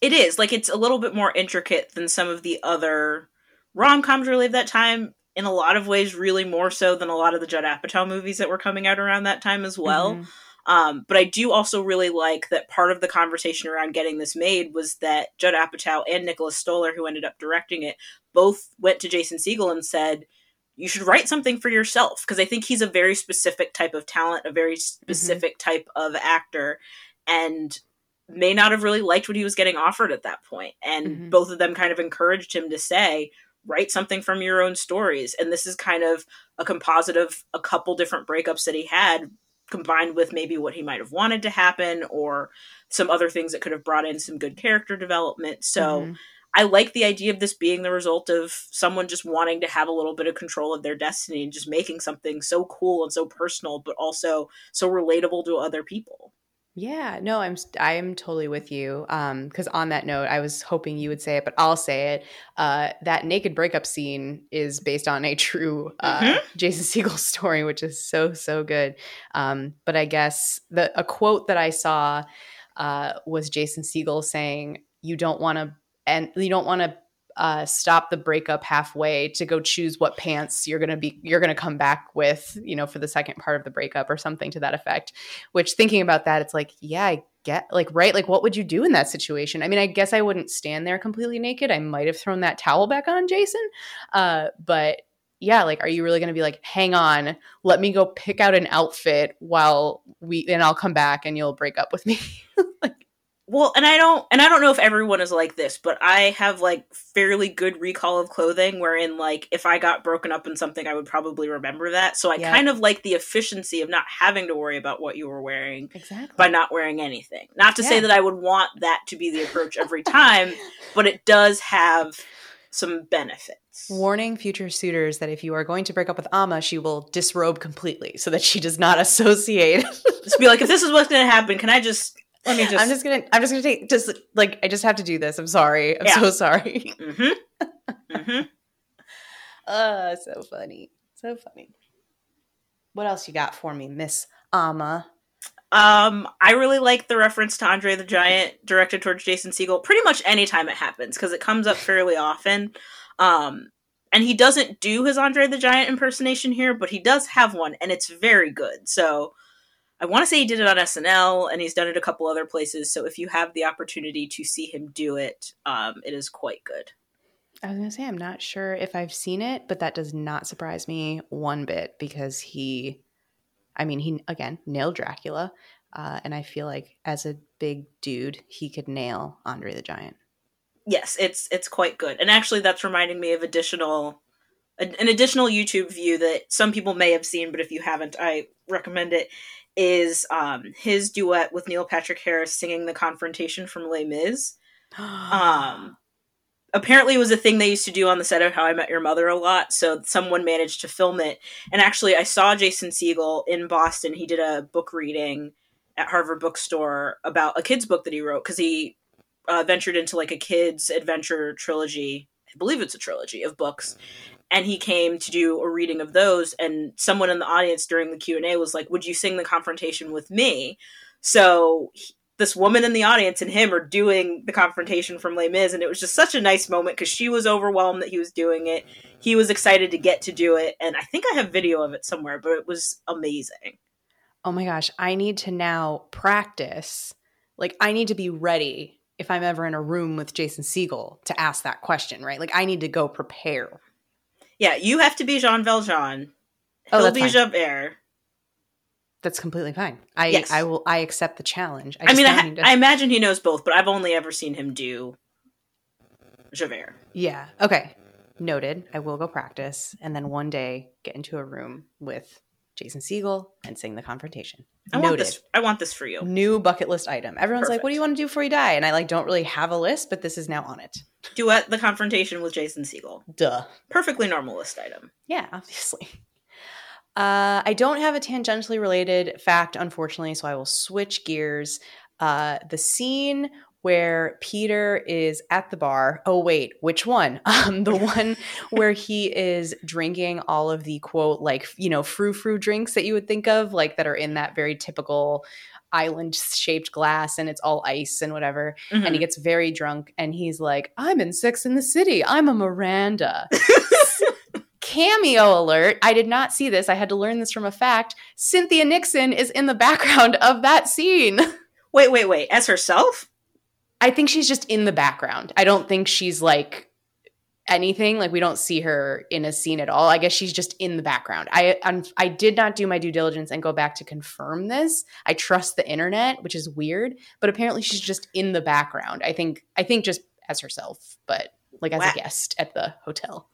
It is like it's a little bit more intricate than some of the other rom coms really of that time. In a lot of ways, really more so than a lot of the Judd Apatow movies that were coming out around that time as well. Mhm. Um, but I do also really like that part of the conversation around getting this made was that Judd Apatow and Nicholas Stoller, who ended up directing it, both went to Jason Segel and said, "You should write something for yourself," because I think he's a very specific type of talent, a very specific type of actor, and may not have really liked what he was getting offered at that point. And Mhm. both of them kind of encouraged him to say, write something from your own stories. And this is kind of a composite of a couple different breakups that he had combined with maybe what he might have wanted to happen or some other things that could have brought in some good character development. So Mhm. I like the idea of this being the result of someone just wanting to have a little bit of control of their destiny and just making something so cool and so personal, but also so relatable to other people. Yeah, no, I'm I'm totally with you. Um, because on that note, I was hoping you would say it, but I'll say it. Uh, that naked breakup scene is based on a true uh, Mhm. Jason Segel story, which is so so good. Um, but I guess the a quote that I saw uh, was Jason Segel saying, "You don't want to and you don't want to uh, stop the breakup halfway to go choose what pants you're gonna be you're gonna come back with, you know, for the second part of the breakup or something to that effect. Which thinking about that, it's like, yeah, I get like right, like what would you do in that situation? I mean, I guess I wouldn't stand there completely naked. I might have thrown that towel back on Jason, uh, but yeah, like, are you really going to be like, hang on, let me go pick out an outfit while we, and I'll come back and you'll break up with me? like, well, and I don't, and I don't know if everyone is like this, but I have like fairly good recall of clothing, wherein like if I got broken up in something, I would probably remember that. So I Yeah. kind of like the efficiency of not having to worry about what you were wearing exactly. by not wearing anything. Not to say that I would want that to be the approach every time, but it does have some benefits. Warning future suitors that if you are going to break up with Amma, she will disrobe completely so that she does not associate. Just be like, if this is what's going to happen, can I just let me just? I'm just gonna, I'm just gonna take, just like, I just have to do this. I'm sorry. I'm Yeah. so sorry. Mm-hmm. mm-hmm. Uh, so funny. So funny. What else you got for me, Miss Ama? Um, I really like the reference to Andre the Giant directed towards Jason Segel. Pretty much anytime it happens because it comes up fairly often. Um, and he doesn't do his Andre the Giant impersonation here, but he does have one, and it's very good. So I want to say he did it on SNL, and he's done it a couple other places. So if you have the opportunity to see him do it, um, it is quite good. I was gonna say I'm not sure if I've seen it, but that does not surprise me one bit because he, I mean, he again nailed Dracula, uh, and I feel like as a big dude, he could nail Andre the Giant. yes it's it's quite good and actually that's reminding me of additional an additional youtube view that some people may have seen but if you haven't i recommend it is um his duet with neil patrick harris singing the confrontation from les mis. Um apparently it was a thing they used to do on the set of how i met your mother a lot so someone managed to film it. And actually i saw jason segel in boston. He did a book reading at harvard bookstore about a kid's book that he wrote because he uh, ventured into like a kids adventure trilogy. I believe it's a trilogy of books and he came to do a reading of those and someone in the audience during the q&a was like would you sing the confrontation with me so he- this woman in the audience and him are doing the confrontation from Les Mis, and it was just such a nice moment because she was overwhelmed that he was doing it. He was excited to get to do it, and I think I have video of it somewhere, but it was amazing. oh my gosh, I need to now practice. Like, I need to be ready if I'm ever in a room with Jason Segel to ask that question, right? Like, I need to go prepare. Yeah, you have to be Jean Valjean. Oh, He'll be fine. Javert. That's completely fine. I Yes. I will I accept the challenge. I, I, mean, I, need to- I imagine he knows both, but I've only ever seen him do Javert. yeah. Okay. Noted. I will go practice and then one day get into a room with Jason Segel and sing the confrontation. I want Noted. this. I want this for you. New bucket list item. Everyone's like, "What do you want to do before you die?" And I like don't really have a list, but this is now on it. Duet the confrontation with Jason Segel. Duh. Perfectly normal list item. Yeah, obviously. Uh, I don't have a tangentially related fact, unfortunately, so I will switch gears. Uh, the scene where Peter is at the bar. Oh wait, which one? Um, the one where he is drinking all of the quote like you know frou frou drinks that you would think of, like that are in that very typical island shaped glass and it's all ice and whatever and he Mhm. gets very drunk and he's like i'm in sex in the city i'm a miranda cameo alert i did not see this i had to learn this from a fact cynthia nixon is in the background of that scene wait, wait, wait. As herself? I think she's just in the background. I don't think she's like anything. Like we don't see her in a scene at all. I guess she's just in the background. I I'm, i did not do my due diligence and go back to confirm this. I trust the internet which is weird but apparently she's just in the background. I think i think just as herself but like as Wow. a guest at the hotel.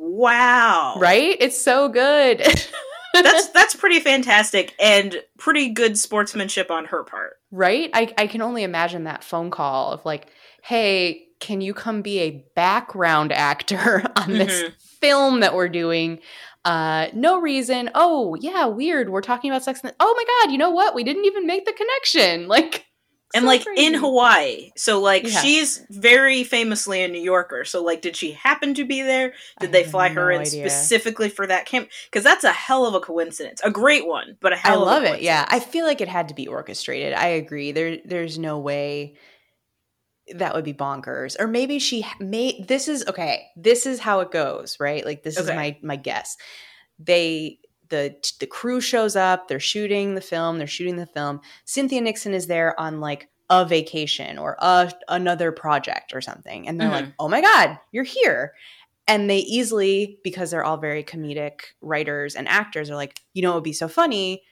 Wow. right? It's so good that's that's pretty fantastic and pretty good sportsmanship on her part. right? I, I can only imagine that phone call of like hey can you come be a background actor on this Mhm. film that we're doing? Uh no reason. Oh yeah weird. We're talking about sex and oh my god you know what? We didn't even make the connection. Like And so like crazy. in Hawaii. So like Yeah. she's very famously a New Yorker. So like did she happen to be there? Did I they fly her no in idea. specifically for that camp? Cuz that's a hell of a coincidence. A great one, but a I hell of love it. Yeah, I feel like it had to be orchestrated. I agree. There, there's no way. that would be bonkers. Or maybe she made this is okay. This is how it goes, right? Like this is my my guess. They the the crew shows up, they're shooting the film, they're shooting the film. Cynthia Nixon is there on like a vacation or a another project or something. And they're like, "Oh my god, you're here." And they easily because they're all very comedic writers and actors are like, "You know, it would be so funny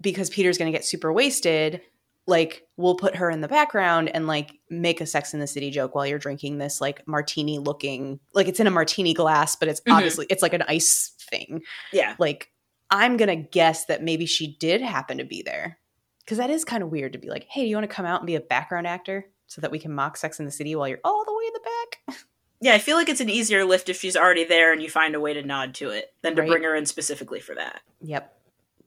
because Peter's going to get super wasted like we'll put her in the background and like make a sex in the city joke while you're drinking this like martini looking like it's in a martini glass but it's Mhm. obviously it's like an ice thing Yeah. like i'm gonna guess that maybe she did happen to be there because that is kind of weird to be like hey do you want to come out and be a background actor so that we can mock sex in the city while you're all the way in the back Yeah, I feel like it's an easier lift if she's already there and you find a way to nod to it than to Right. bring her in specifically for that. Yep.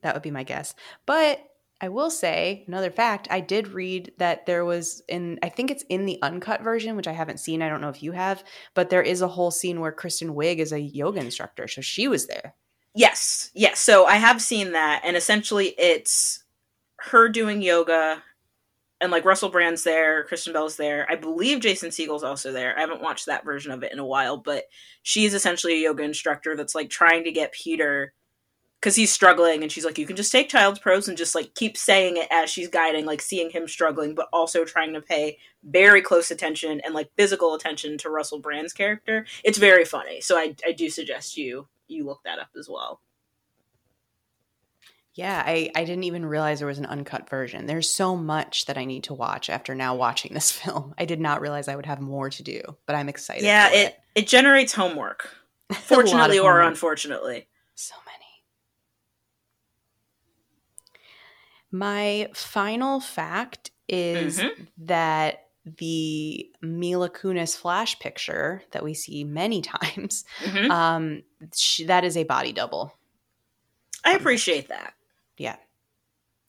That would be my guess. But I will say another fact I did read that there was in, I think it's in the uncut version, which I haven't seen. I don't know if you have, but there is a whole scene where Kristen Wiig is a yoga instructor. So she was there. Yes, yes. So I have seen that, and essentially it's her doing yoga, and like Russell Brand's there, Kristen Bell's there. I believe Jason Segel's also there. I haven't watched that version of it in a while, but she's essentially a yoga instructor that's like trying to get Peter because he's struggling, and she's like, "You can just take child's pose and just like keep saying it as she's guiding, like seeing him struggling, but also trying to pay very close attention and like physical attention to Russell Brand's character. It's very funny. So I I do suggest you you look that up as well. Yeah, I, I didn't even realize there was an uncut version. There's so much that I need to watch after now watching this film. I did not realize I would have more to do, but I'm excited. yeah for it it generates homework A lot of fortunately or homework. unfortunately So many. My final fact is Mhm. that the Mila Kunis flash picture that we see many times, Mhm. um, sh- that is a body double. i appreciate that Yeah.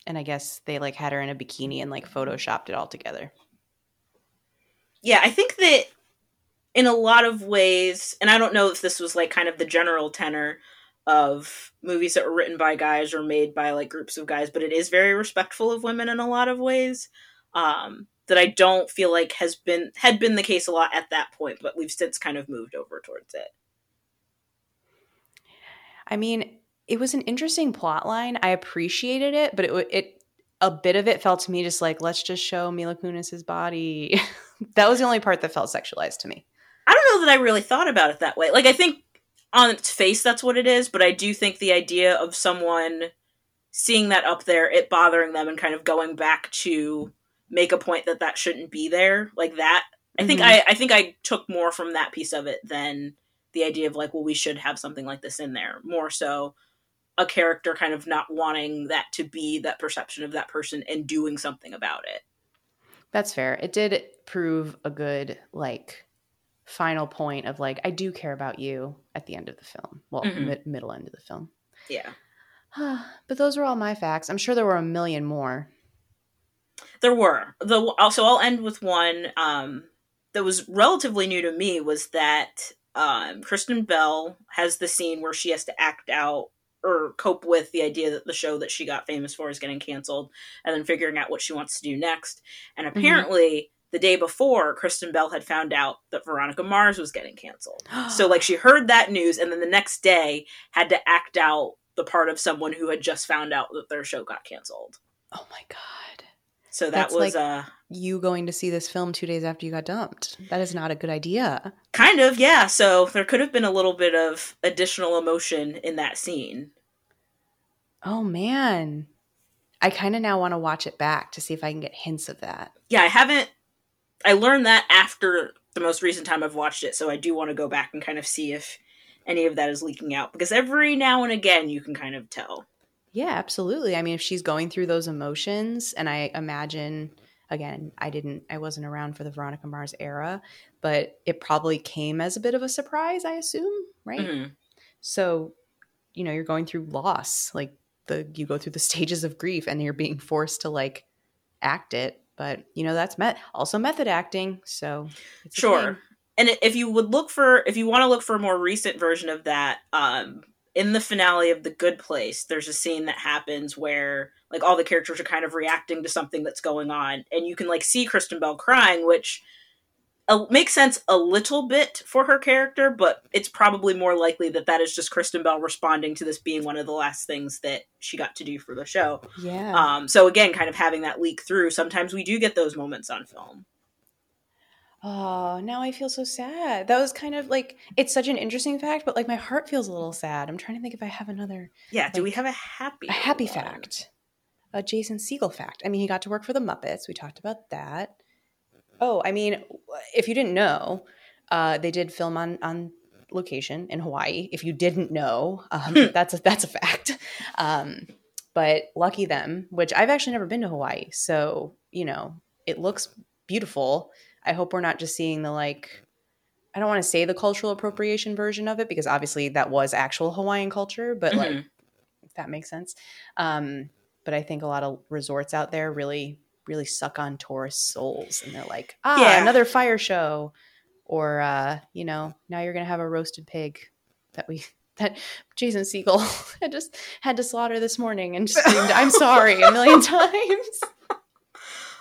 And I guess they like had her in a bikini and like photoshopped it all together. yeah i think that in a lot of ways and i don't know if this was like kind of the general tenor of movies that were written by guys or made by like groups of guys but it is very respectful of women in a lot of ways um that i don't feel like has been had been the case a lot at that point but we've since kind of moved over towards it I mean, it was an interesting plot line. I appreciated it, but it it a bit of it felt to me just like let's just show Mila Kunis's body. that was the only part that felt sexualized to me. I don't know that I really thought about it that way. Like I think on its face that's what it is, but I do think the idea of someone seeing that up there, it bothering them and kind of going back to make a point that that shouldn't be there, like that. I think Mhm. I I think I took more from that piece of it than the idea of like, well, we should have something like this in there. More so a character kind of not wanting that to be that perception of that person and doing something about it. That's fair. It did prove a good like final point of like I do care about you at the end of the film. Well, Mhm. mid- middle end of the film. Yeah. but those are all my facts. I'm sure there were a million more. There were. The also I'll end with one um that was relatively new to me was that um Kristen Bell has the scene where she has to act out or cope with the idea that the show that she got famous for is getting canceled and then figuring out what she wants to do next. And apparently the day before Kristen Bell had found out that Veronica Mars was getting canceled. So like she heard that news and then the next day had to act out the part of someone who had just found out that their show got canceled. oh my god. So that That's was like- uh You going to see this film 2 days after you got dumped. That is not a good idea. Kind of, yeah. So there could have been a little bit of additional emotion in that scene. Oh man. I kind of now want to watch it back to see if I can get hints of that. Yeah, I haven't. I learned that after the most recent time I've watched it, so I do want to go back and kind of see if any of that is leaking out because every now and again you can kind of tell. Yeah, absolutely. I mean, if she's going through those emotions, and I imagine, again, I didn't, I wasn't around for the Veronica Mars era, but it probably came as a bit of a surprise, I assume, right? Mhm. So, you know, you're going through loss, like the, you go through the stages of grief and you're being forced to like act it. But, you know, that's met also method acting. So, it's Sure. And if you would look for, if you want to look for a more recent version of that, um, in the finale of The Good Place, there's a scene that happens where like all the characters are kind of reacting to something that's going on, and you can like see Kristen Bell crying, which uh, makes sense a little bit for her character, but it's probably more likely that that is just Kristen Bell responding to this being one of the last things that she got to do for the show. Yeah. Um, so again, kind of having that leak through. Sometimes we do get those moments on film. Oh, now I feel so sad. That was kind of like it's such an interesting fact, but like my heart feels a little sad. I'm trying to think if I have another Yeah. do we have a happy a happy one? fact. A Jason Segel fact. I mean, he got to work for the Muppets. We talked about that. Oh, I mean, if you didn't know, uh, they did film on on location in Hawaii. If you didn't know, um, Hmm. that's a, that's a fact. Um, but lucky them, which I've actually never been to Hawaii, so you know it looks beautiful. I hope we're not just seeing the like. I don't want to say the cultural appropriation version of it because obviously that was actual Hawaiian culture, but like Mhm. if that makes sense. Um, but I think a lot of resorts out there really, really suck on tourist souls, and they're like, ah, Yeah. another fire show, or uh, you know, now you're gonna have a roasted pig that we that Jason Segel had just had to slaughter this morning and screamed, "I'm sorry" a million times.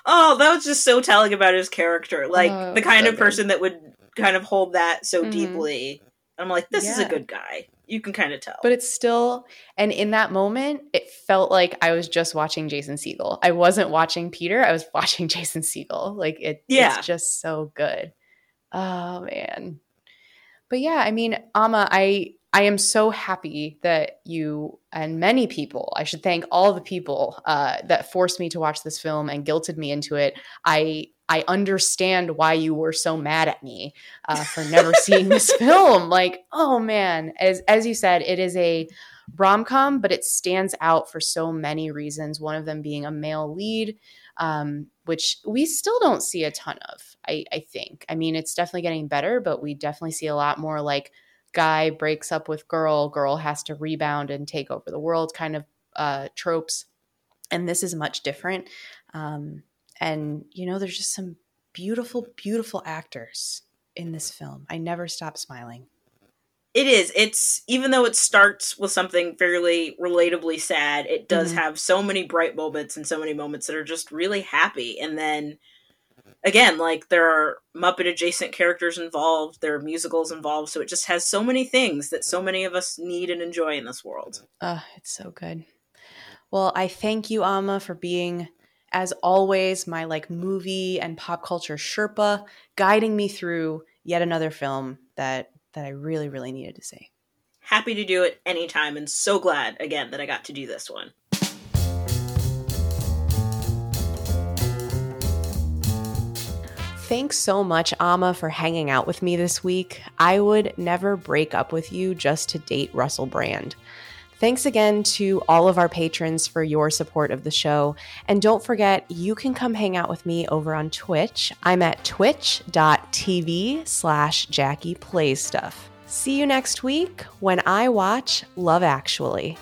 Oh, that was just so telling about his character. Like Oh, the kind so of good. person that would kind of hold that so Mhm. deeply. I'm like, this is a good guy. You can kind of tell. But it's still, and in that moment, it felt like I was just watching Jason Segel. I wasn't watching Peter. I was watching Jason Segel. Like it, Yeah. it's just so good. Oh man. But yeah, I mean, Ama, I I am so happy that you and many people, I should thank all the people uh, that forced me to watch this film and guilted me into it. I I understand why you were so mad at me uh, for never seeing this film. Like, oh man, as as you said, it is a rom com, but it stands out for so many reasons. One of them being a male lead, um, which we still don't see a ton of. I, I think. I mean, it's definitely getting better, but we definitely see a lot more like guy breaks up with girl, girl has to rebound and take over the world kind of uh, tropes. And this is much different. Um, and you know, there's just some beautiful, beautiful actors in this film. I never stop smiling. It is. It's even though it starts with something fairly relatably sad, it does Mhm. have so many bright moments and so many moments that are just really happy. And then again, like there are Muppet adjacent characters involved, there are musicals involved, so it just has so many things that so many of us need and enjoy in this world. Oh, it's so good. Well, I thank you, Amma, for being, as always, my like movie and pop culture Sherpa, guiding me through yet another film that that I really, really needed to see. Happy to do it anytime and so glad again that I got to do this one. Thanks so much, Amma, for hanging out with me this week. I would never break up with you just to date Russell Brand. Thanks again to all of our patrons for your support of the show. And don't forget, you can come hang out with me over on Twitch. I'm at twitch.tv slash Jackie Plays Stuff. See you next week when I watch Love Actually.